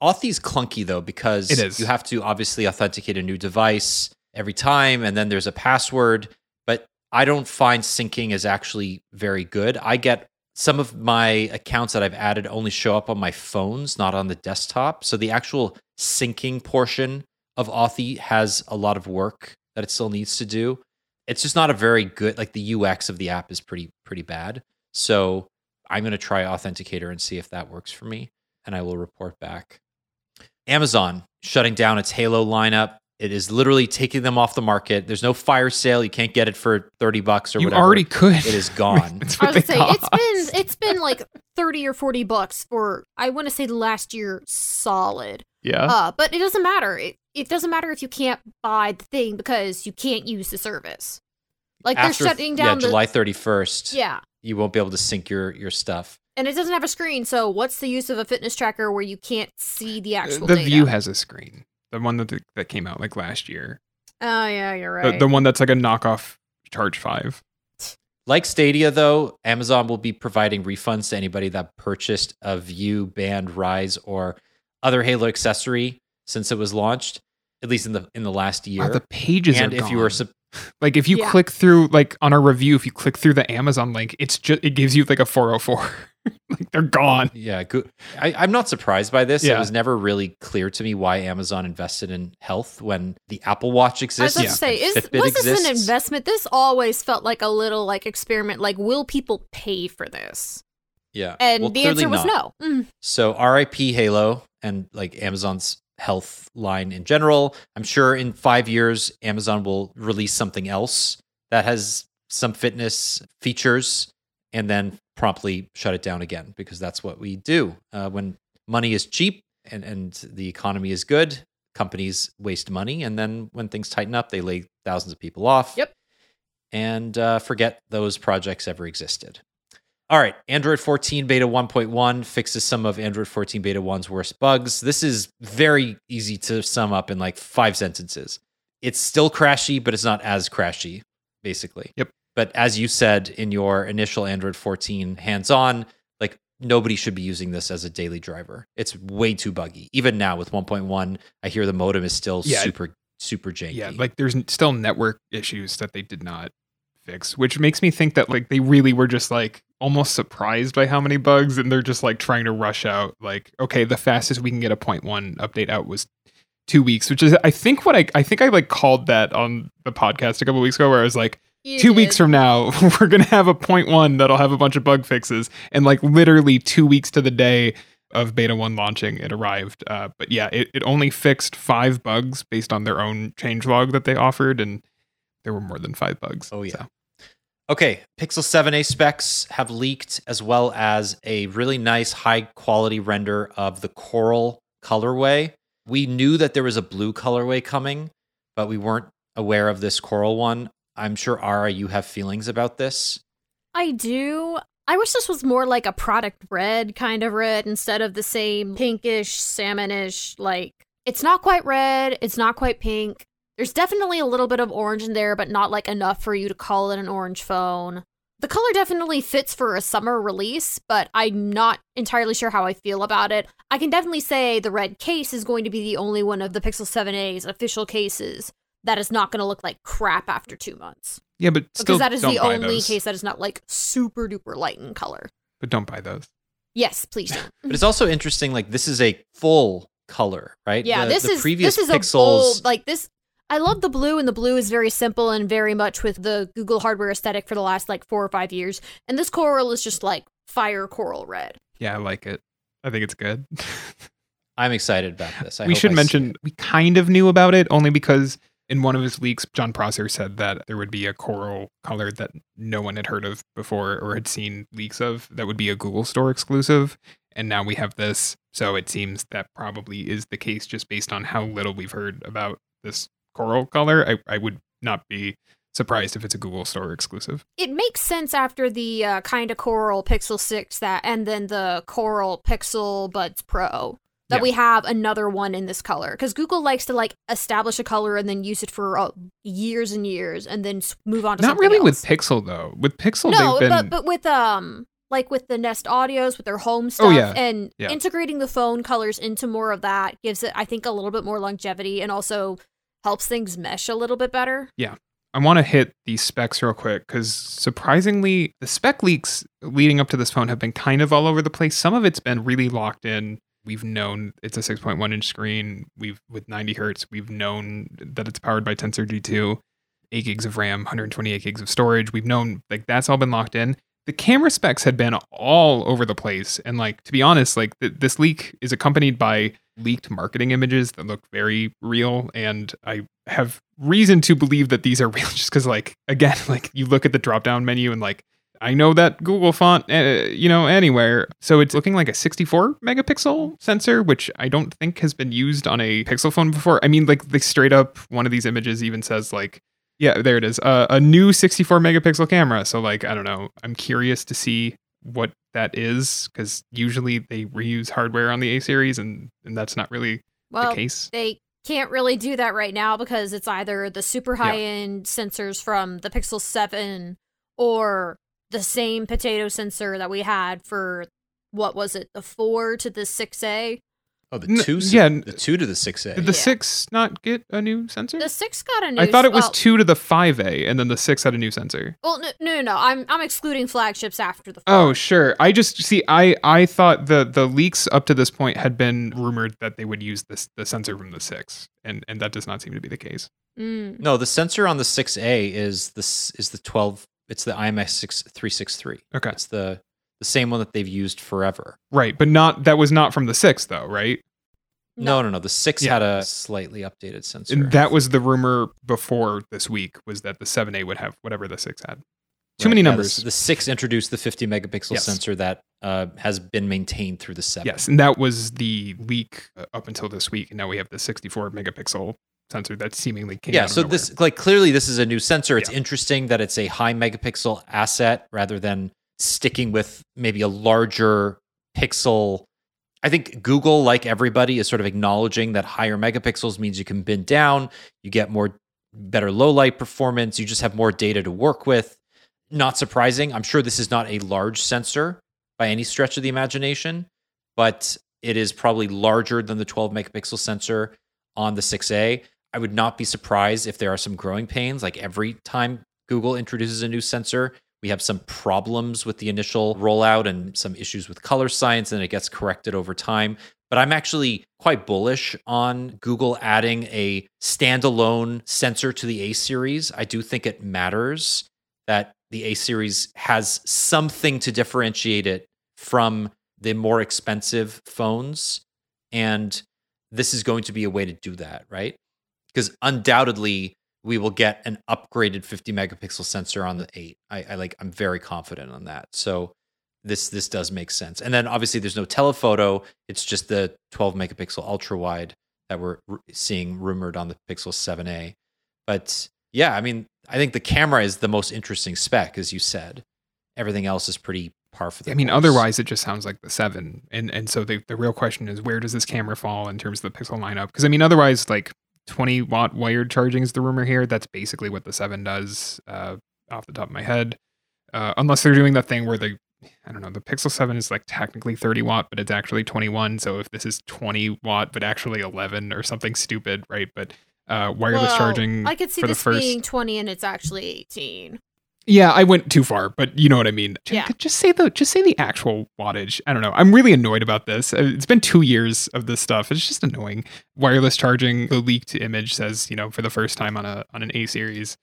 Authy's clunky though because It is. you have to obviously authenticate a new device every time and then there's a password, but I don't find syncing is actually very good. I get some of my accounts that I've added only show up on my phones, not on the desktop. So the actual syncing portion of Authy has a lot of work that it still needs to do. it's just not a very good like the UX of the app is pretty pretty bad. So I'm going to try Authenticator and see if that works for me, and I will report back. Amazon shutting down its Halo lineup. It is literally taking them off the market. There's no fire sale. You can't get it for 30 bucks or You whatever. already could. It is gone. It's I was gonna say it's cost. been it's been like thirty or forty bucks for I want to say the last year solid. yeah. Uh, but it doesn't matter. It it doesn't matter if you can't buy the thing because you can't use the service. Like After they're shutting down yeah, the July 31st. yeah, You won't be able to sync your your stuff. And it doesn't have a screen. So what's the use of a fitness tracker where you can't see the uh, actual the data? View has a screen. The one that that came out like last year. Oh yeah, you're right. the one that's like a knockoff Charge Five. Like Stadia, though, Amazon will be providing refunds to anybody that purchased a View, Band, Rise, or other Halo accessory since it was launched, at least in the in the last year. Wow, the pages and are if you were gone. like if you Yeah. click through like on our review, if you click through the Amazon link, it's just it gives you like a 404. like they're gone. yeah, go- I, I'm not surprised by this. It was never really clear to me why Amazon invested in health when the Apple Watch I was exists. about to say, is Fitbit was this an investment? This always felt like a little like experiment. Like, will people pay for this? Yeah, And Well, the answer was not. no. Mm. So RIP Halo and like Amazon's health line in general. I'm sure in five years, Amazon will release something else that has some fitness features and then promptly shut it down again because that's what we do. Uh, when money is cheap and, and the economy is good, companies waste money. And then when things tighten up, they lay thousands of people off. Yep. And uh, forget those projects ever existed. All right, Android 14 beta 1.1 fixes some of Android 14 beta 1's worst bugs. This is very easy to sum up in like five sentences. It's still crashy, but it's not as crashy, basically. Yep. But as you said in your initial Android 14 hands on, like nobody should be using this as a daily driver. It's way too buggy. Even now with 1.1, I hear the modem is still Yeah. super, super janky. Yeah, like there's still network issues that they did not fix, which makes me think that like they really were just like almost surprised by how many bugs and they're just like trying to rush out like okay, the fastest we can get a point one update out was 2 weeks, which is I think what I I think I like called that on the podcast a couple weeks ago where I was like You two did. weeks from now we're gonna have a point one that'll have a bunch of bug fixes and like literally two weeks to the day of beta 1 launching it arrived uh, but yeah it, it only fixed five bugs based on their own changelog that they offered and there were more than five bugs Oh, yeah. so. Okay, Pixel 7a specs have leaked, as well as a really nice high quality render of the coral colorway. We knew that there was a blue colorway coming, but we weren't aware of this coral one. I'm sure, Ara, you have feelings about this. I do. I wish this was more like a product red kind of red instead of the same pinkish, salmonish. Like, it's not quite red, it's not quite pink. There's definitely a little bit of orange in there, but not like enough for you to call it an orange phone. The color definitely fits for a summer release, but I'm not entirely sure how I feel about it. I can definitely say the red case is going to be the only one of the Pixel 7a's official cases that is not going to look like crap after two months yeah but still because that is don't the only those. case that is not like super duper light in color. but don't buy those Yes, please don't. But it's also interesting, like, this is a full color, right? yeah, The- this the is previous this is pixels. a bold like this. I love the blue, and the blue is very simple and very much with the Google hardware aesthetic for the last like four or five years. And this coral is just like fire coral red. yeah i like it i think it's good I'm excited about this. I we hope should I mention we kind of knew about it only because in one of his leaks, Jon Prosser said that there would be a coral color that no one had heard of before or had seen leaks of that would be a Google Store exclusive. And now we have this. So it seems that probably is the case just based on how little we've heard about this coral color. I, I would not be surprised if it's a Google Store exclusive. It makes sense after the uh, kind of coral Pixel Six that, and then the coral Pixel Buds Pro. That Yeah. we have another one in this color because Google likes to like establish a color and then use it for uh, years and years and then move on to Not really with. Pixel though. With Pixel, no, been but but with um like with the Nest Audios with their home Oh, stuff yeah. and Yeah. integrating the phone colors into more of that gives it I think a little bit more longevity and also helps things mesh a little bit better. Yeah I want to hit these specs real quick because surprisingly, the spec leaks leading up to this phone have been kind of all over the place. Some of it's been really locked in. We've known it's a 6.1 inch screen. We've with 90 hertz. We've known that it's powered by Tensor G2. 8 gigs of RAM, 128 gigs of storage. We've known like that's all been locked in. The camera specs had been all over the place. And like, to be honest, like th- this leak is accompanied by leaked marketing images that look very real. And I have reason to believe that these are real just because, like, again, like you look at the drop down menu and like, I know that Google font, uh, you know, anywhere. So it's looking like a 64 megapixel sensor, which I don't think has been used on a Pixel phone before. I mean, like, the straight up one of these images even says, like, yeah, there it is. Uh, a new 64 megapixel camera. So, like, I don't know. I'm curious to see what that is because usually they reuse hardware on the A series, and, and that's not really well, the case. They can't really do that right now because it's either the super high end sensors from the Pixel 7 or the same potato sensor that we had for what was it, the 4 to the 6A. Oh, the N- two, yeah. the two to the six A. Did the Yeah. six not get a new sensor? The 6 got a new I thought it was well, two to the 5A, and then the six had a new sensor. Well, no, no, no, no. I'm I'm excluding flagships after the. Oh, sure. I just see. I I thought the the leaks up to this point had been rumored that they would use this the sensor from the six, and and that does not seem to be the case. Mm. No, the sensor on the six A is this is the twelve. It's the IMX six three six three. Okay, It's the the same one that they've used forever. right, but not that was not from the six though, right? No, no, no. The six Yeah. had a slightly updated sensor. And that was the rumor before this week was that the seven A would have whatever the six had. Too Right, many yeah, the- numbers. The, six introduced the 50 megapixel Yes. sensor that uh, has been maintained through the seven. Yes, and that was the leak uh, up until this week, and now we have the 64 megapixel sensor that seemingly came. yeah so nowhere. this like clearly this is a new sensor it's Yeah. interesting that it's a high megapixel asset rather than sticking with maybe a larger pixel i think google like everybody is sort of acknowledging that higher megapixels means you can bin down you get more better low light performance you just have more data to work with not surprising i'm sure this is not a large sensor by any stretch of the imagination but it is probably larger than the 12 megapixel sensor on the 6a I would not be surprised if there are some growing pains. Like every time Google introduces a new sensor, we have some problems with the initial rollout and some issues with color science, and it gets corrected over time. But I'm actually quite bullish on Google adding a standalone sensor to the A series. I do think it matters that the A series has something to differentiate it from the more expensive phones. And this is going to be a way to do that, right? Because undoubtedly we will get an upgraded 50 megapixel sensor on the 8 I, I like i'm very confident on that. So this this does make sense. And then obviously there's no telephoto. It's just the 12 megapixel ultra wide that we're r- seeing rumored on the pixel 7a but yeah i mean i think the camera is the most interesting spec as you said. Everything else is pretty par for the I mean, course. otherwise it just sounds like the seven, and and so the the real question is where does this camera fall in terms of the pixel lineup? Because I mean, otherwise like 20 watt wired charging is the rumor here. That's basically what the seven does, uh, off the top of my head. Uh, unless they're doing that thing where they, I don't know, the Pixel Seven is like technically 30 watt, but it's actually 21. So if this is 20 watt, but actually 11 or something stupid, right? But uh, wireless Well, charging I could see the this first. being 20 and it's actually 18. Yeah, I went too far, but you know what I mean. J- Yeah. Just say the just say the actual wattage. I don't know. I'm really annoyed about this. Uh, It's been two years of this stuff. It's just annoying. Wireless charging. The leaked image says you know for the first time on a on an A series,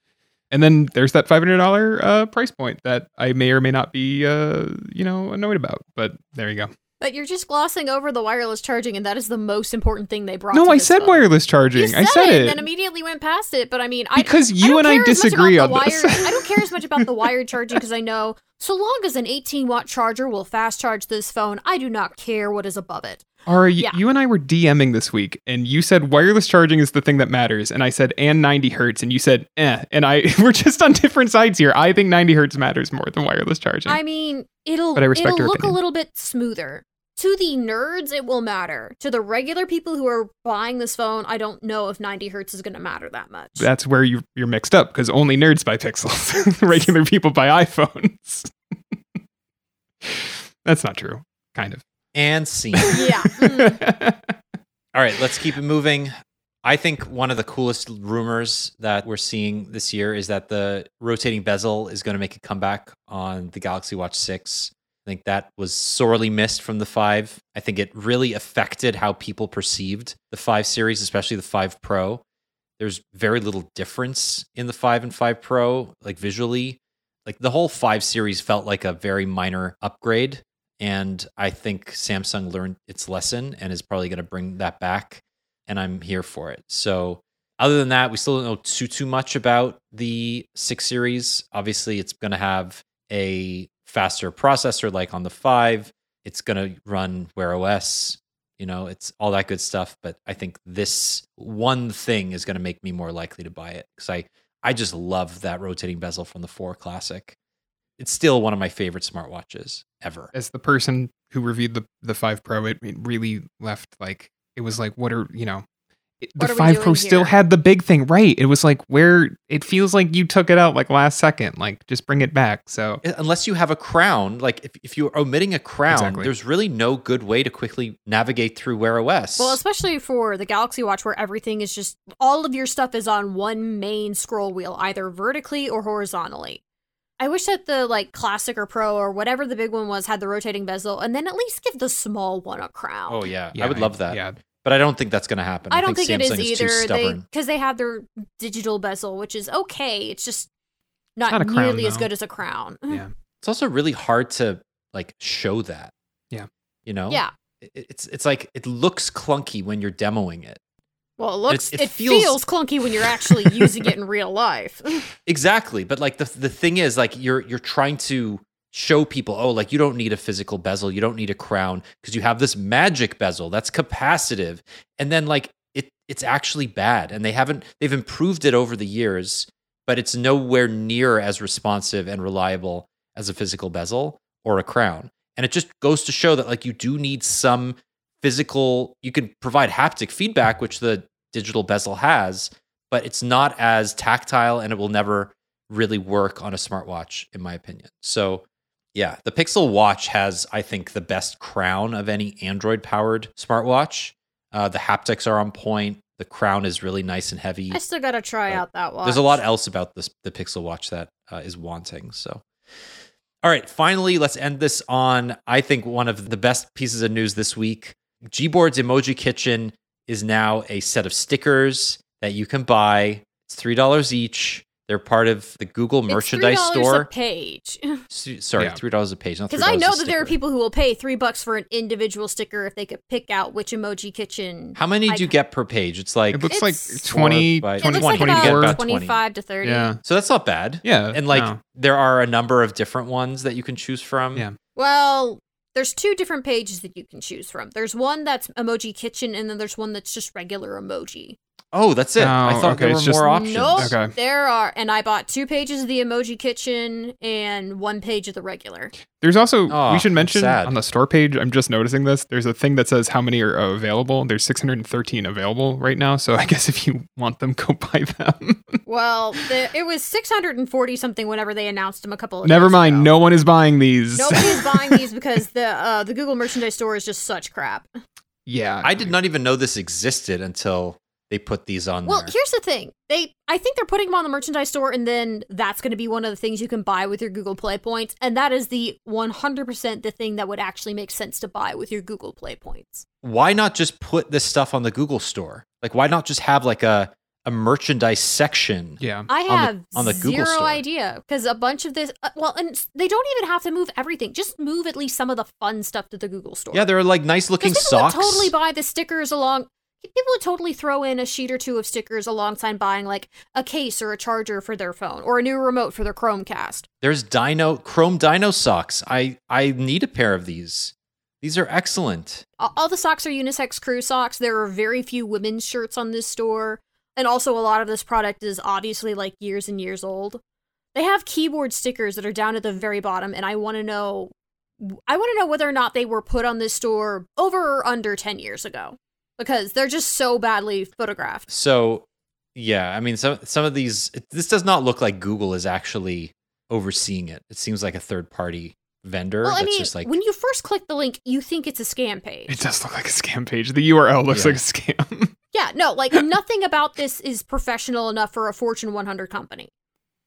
and then there's that five hundred dollar uh, price point that I may or may not be uh, you know annoyed about. But there you go. But you're just glossing over the wireless charging, and that is the most important thing they brought. No, I said wireless charging. Said I said it, it. and then immediately went past it. But I mean, I because I you don't and I care as much disagree on the this. wired- I don't care as much about the wired charging because I know so long as an 18 watt charger will fast charge this phone, I do not care what is above it. Ari, y- Yeah. you and I were DMing this week, and you said wireless charging is the thing that matters, and I said and 90 hertz, and you said eh, and I we're just on different sides here. I think 90 hertz matters more than wireless charging. I mean, it'll But I respect it'll look opinion. a little bit smoother. To the nerds, it will matter. To the regular people who are buying this phone, I don't know if 90 hertz is going to matter that much. That's where you you're mixed up because only nerds buy pixels. Regular people buy iPhones. That's not true. Kind of. and scene yeah. mm. All right, let's keep it moving. I think one of the coolest rumors that we're seeing this year is that the rotating bezel is going to make a comeback on the Galaxy Watch 6. I think that was sorely missed from the 5. I think it really affected how people perceived the 5 series, especially the 5 Pro. there's very little difference in the 5 and 5 Pro, like visually. Like the whole 5 series felt like a very minor upgrade. And I think Samsung learned its lesson and is probably going to bring that back. And I'm here for it. So, other than that, we still don't know too too much about the 6 series. Obviously, it's going to have a faster processor like on the 5. It's going to run Wear OS you know it's all that good stuff but i think this one thing is going to make me more likely to buy it because i i just love that rotating bezel from the 4 classic it's still one of my favorite smartwatches ever As the person who reviewed the the five Pro, it, it really left like it was like, what are you know? It- What the five Pro doing still here? had the big thing, right? It was like where it feels like you took it out like last second, like just bring it back. So Uh, unless you have a crown like if, if you're omitting a crown Exactly. there's really no good way to quickly navigate through wear os Well, especially for the Galaxy Watch, where everything is just all of your stuff is on one main scroll wheel, either vertically or horizontally. I wish that the like classic or pro or whatever the big one was had the rotating bezel, and then at least give the small one a crown. oh yeah, i would love that Yeah, but i don't think that's going to happen I don't think, Samsung it is too either. Because they have their digital bezel, which is okay. It's just not, not crown, nearly as good as a crown. yeah. it's also really hard to like show that Yeah. you know Yeah. It- it's it's like it looks clunky when you're demoing it Well, it looks it it, feels- feels... clunky when you're actually using it in real life. exactly but like the the thing is like you're you're trying to show people oh like you don't need a physical bezel you don't need a crown because you have this magic bezel that's capacitive and then like it it's actually bad and they haven't they've improved it over the years but it's nowhere near as responsive and reliable as a physical bezel or a crown. And it just goes to show that like you do need some physical you can provide haptic feedback which the digital bezel has but it's not as tactile and it will never really work on a smartwatch in my opinion. So yeah the pixel watch has i think the best crown of any android powered smartwatch uh, the haptics are on point the crown is really nice and heavy I still gotta try out that watch. there's a lot else about this the Pixel Watch that uh, is wanting. So, all right, finally, let's end this on I think one of the best pieces of news this week. Gboard's Emoji Kitchen is now a set of stickers that you can buy. It's three dollars each. They're part of the Google It's merchandise $3 store. a page. Sorry, Yeah. three dollars a page. Because I know that there are people who will pay three bucks for an individual sticker if they could pick out which emoji kitchen. How many do you get per page? It's like It looks like 20, Four by- It 20, looks like 20 get about, about 24. 25 to 30. Yeah. so that's not bad. Yeah. And like no. there are a number of different ones that you can choose from. Yeah. Well, there's two different pages that you can choose from. There's one that's emoji kitchen, and then there's one that's just regular emoji. Oh, that's it. I Oh, thought okay, there were it's just- more options. Nope. Okay. There are, and I bought two pages of the emoji kitchen and one page of the regular. There's also Oh, we should mention sad. on the store page. I'm just noticing this. There's a thing that says how many are available. There's 613 available right now. So I guess if you want them, go buy them. Well, the, it was 640 something whenever they announced them a couple of Never days mind. ago. No one is buying these. Nobody's buying these because the uh, the Google merchandise store is just such crap. yeah. I did not even know this existed until they put these on Well, there. here's the thing. They I think they're putting them on the merchandise store and then that's going to be one of the things you can buy with your Google Play points and that is the 100% the thing that would actually make sense to buy with your Google Play points. why not just put this stuff on the Google store? Like, why not just have like a a merchandise section? Yeah. I On the- have on the Google zero store. idea because a bunch of this uh, well and they don't even have to move everything. Just move at least some of the fun stuff to the Google store. Yeah, there are like nice looking socks. would totally buy the stickers along. People would totally throw in a sheet or two of stickers alongside buying like a case or a charger for their phone or a new remote for their Chromecast. There's Dino Chrome Dino socks. I I need a pair of these. These are excellent. All all the socks are unisex crew socks. There are very few women's shirts on this store. And also, a lot of this product is obviously like years and years old. They have keyboard stickers that are down at the very bottom, and I want to know. I want to know whether or not they were put on this store over or under 10 years ago because they're just so badly photographed. So, yeah, I mean, some some of these. It, this does not look like Google is actually overseeing it. It seems like a third party vendor Well, I mean, just like when you first click the link, you think it's a scam page. It does look like a scam page. The URL looks Yeah. like a scam. yeah, no, like nothing about this is professional enough for a Fortune 100 company.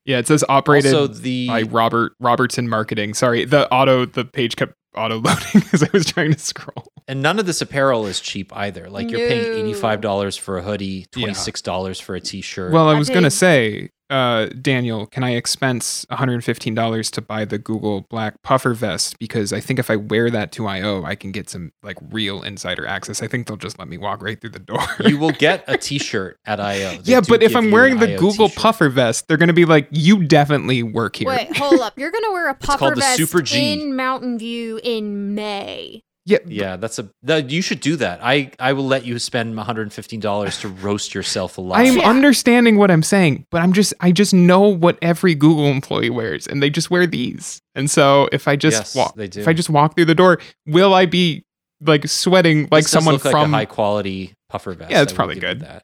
yeah. It says operated also the by Robert Robertson Marketing. Sorry, the auto the page kept auto loading as I was trying to scroll. And none of this apparel is cheap either. Like you're paying eighty five dollars for a hoodie, twenty six dollars for a t shirt. Well, I I was gonna say, uh, Daniel, can I expense $115 to buy the Google Black puffer vest? Because I think if I wear that to I/O, I can get some like real insider access. I think they'll just let me walk right through the door. you will get a t shirt at IO. They yeah, but if I'm wearing the IO Google t-shirt. puffer vest, they're gonna be like, "You definitely work here." Wait, hold up. You're gonna wear a puffer called the vest Super G. in Mountain View in May. Yeah, Yeah, that's a that, you should do that. I I will let you spend 115 dollars to roast yourself alive. I am Yeah. understanding what I'm saying, but I'm just I just know what every Google employee wears, and they just wear these. And so if I just Yes, walk, if I just walk through the door, will I be like sweating like This does someone look like from a high quality puffer vest. Yeah, it's probably good. That.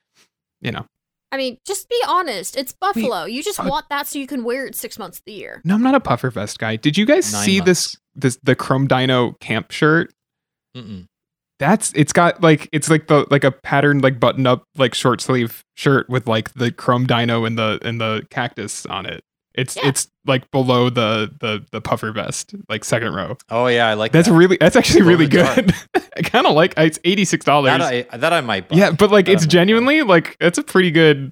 you know? I mean, just be honest. It's Buffalo. you just uh, want that so you can wear it six months of the year. No, I'm not a puffer vest guy. Did you guys Nine see this this the Chrome Dino camp shirt? Mm-mm. That's it's got like it's like the like a patterned like button up like short sleeve shirt with like the Chrome Dino and the and the cactus on it. It's Yeah. it's like below the the the puffer vest, like second row. Oh yeah, I like That's that. really that's actually really good. I kind of like it's eighty six dollars. that I that I might buy. Yeah, but like That it's I might buy. genuinely like it's a pretty good.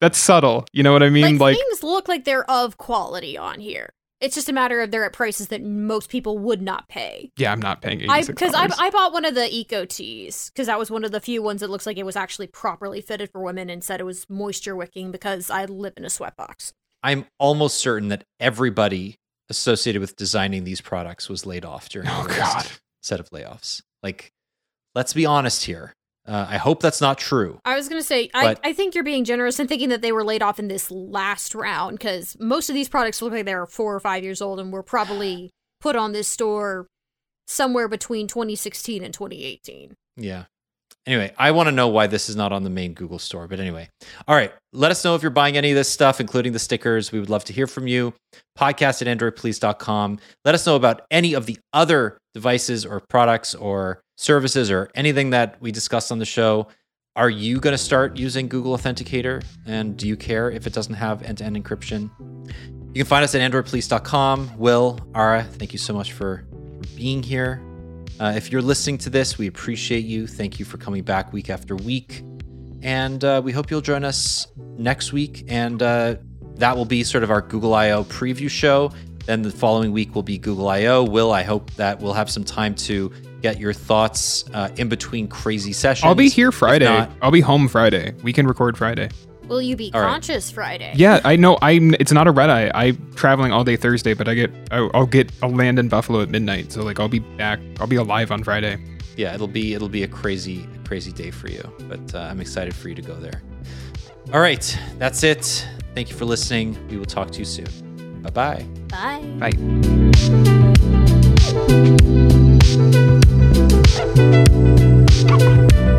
That's subtle. You know what I mean? like, Like, things look like they're of quality on here. It's just a matter of they're at prices that most people would not pay. yeah, I'm not paying eighty I because I, dollars. I bought one of the eco tees because that was one of the few ones that looks like it was actually properly fitted for women and said it was moisture wicking because I live in a sweatbox. I'm almost certain that everybody associated with designing these products was laid off during Oh the God. set of layoffs. Like, let's be honest here. Uh, I hope that's not true. I was gonna say I, I think you're being generous in thinking that they were laid off in this last round because most of these products look like they're four or five years old and were probably put on this store somewhere between 2016 and 2018. Yeah. Anyway, I want to know why this is not on the main Google store. But anyway, all right. Let us know if you're buying any of this stuff, including the stickers. We would love to hear from you. Podcast at androidpolice.com. Let us know about any of the other devices or products or services or anything that we discussed on the show. Are you going to start using Google Authenticator? And do you care if it doesn't have end to end encryption? You can find us at androidpolice.com. Will, Ara, thank you so much for, being here. Uh, if you're listening to this, we appreciate you. Thank you for coming back week after week. And uh, we hope you'll join us next week. And uh, that will be sort of our Google I.O. preview show. Then the following week will be Google I.O. Will, I hope that we'll have some time to get your thoughts uh, in between crazy sessions. I'll be here Friday. not- I'll be home Friday. We can record Friday. Will you be All right. conscious Friday? Yeah, I know. I'm. It's not a red eye. I'm traveling all day Thursday, but I get. I'll, I'll get. I'll land in Buffalo at midnight. So like, I'll be back. I'll be alive on Friday. yeah, it'll be it'll be a crazy crazy day for you. But uh, I'm excited for you to go there. All right, that's it. Thank you for listening. We will talk to you soon. Bye bye. Bye. Bye. Thank you.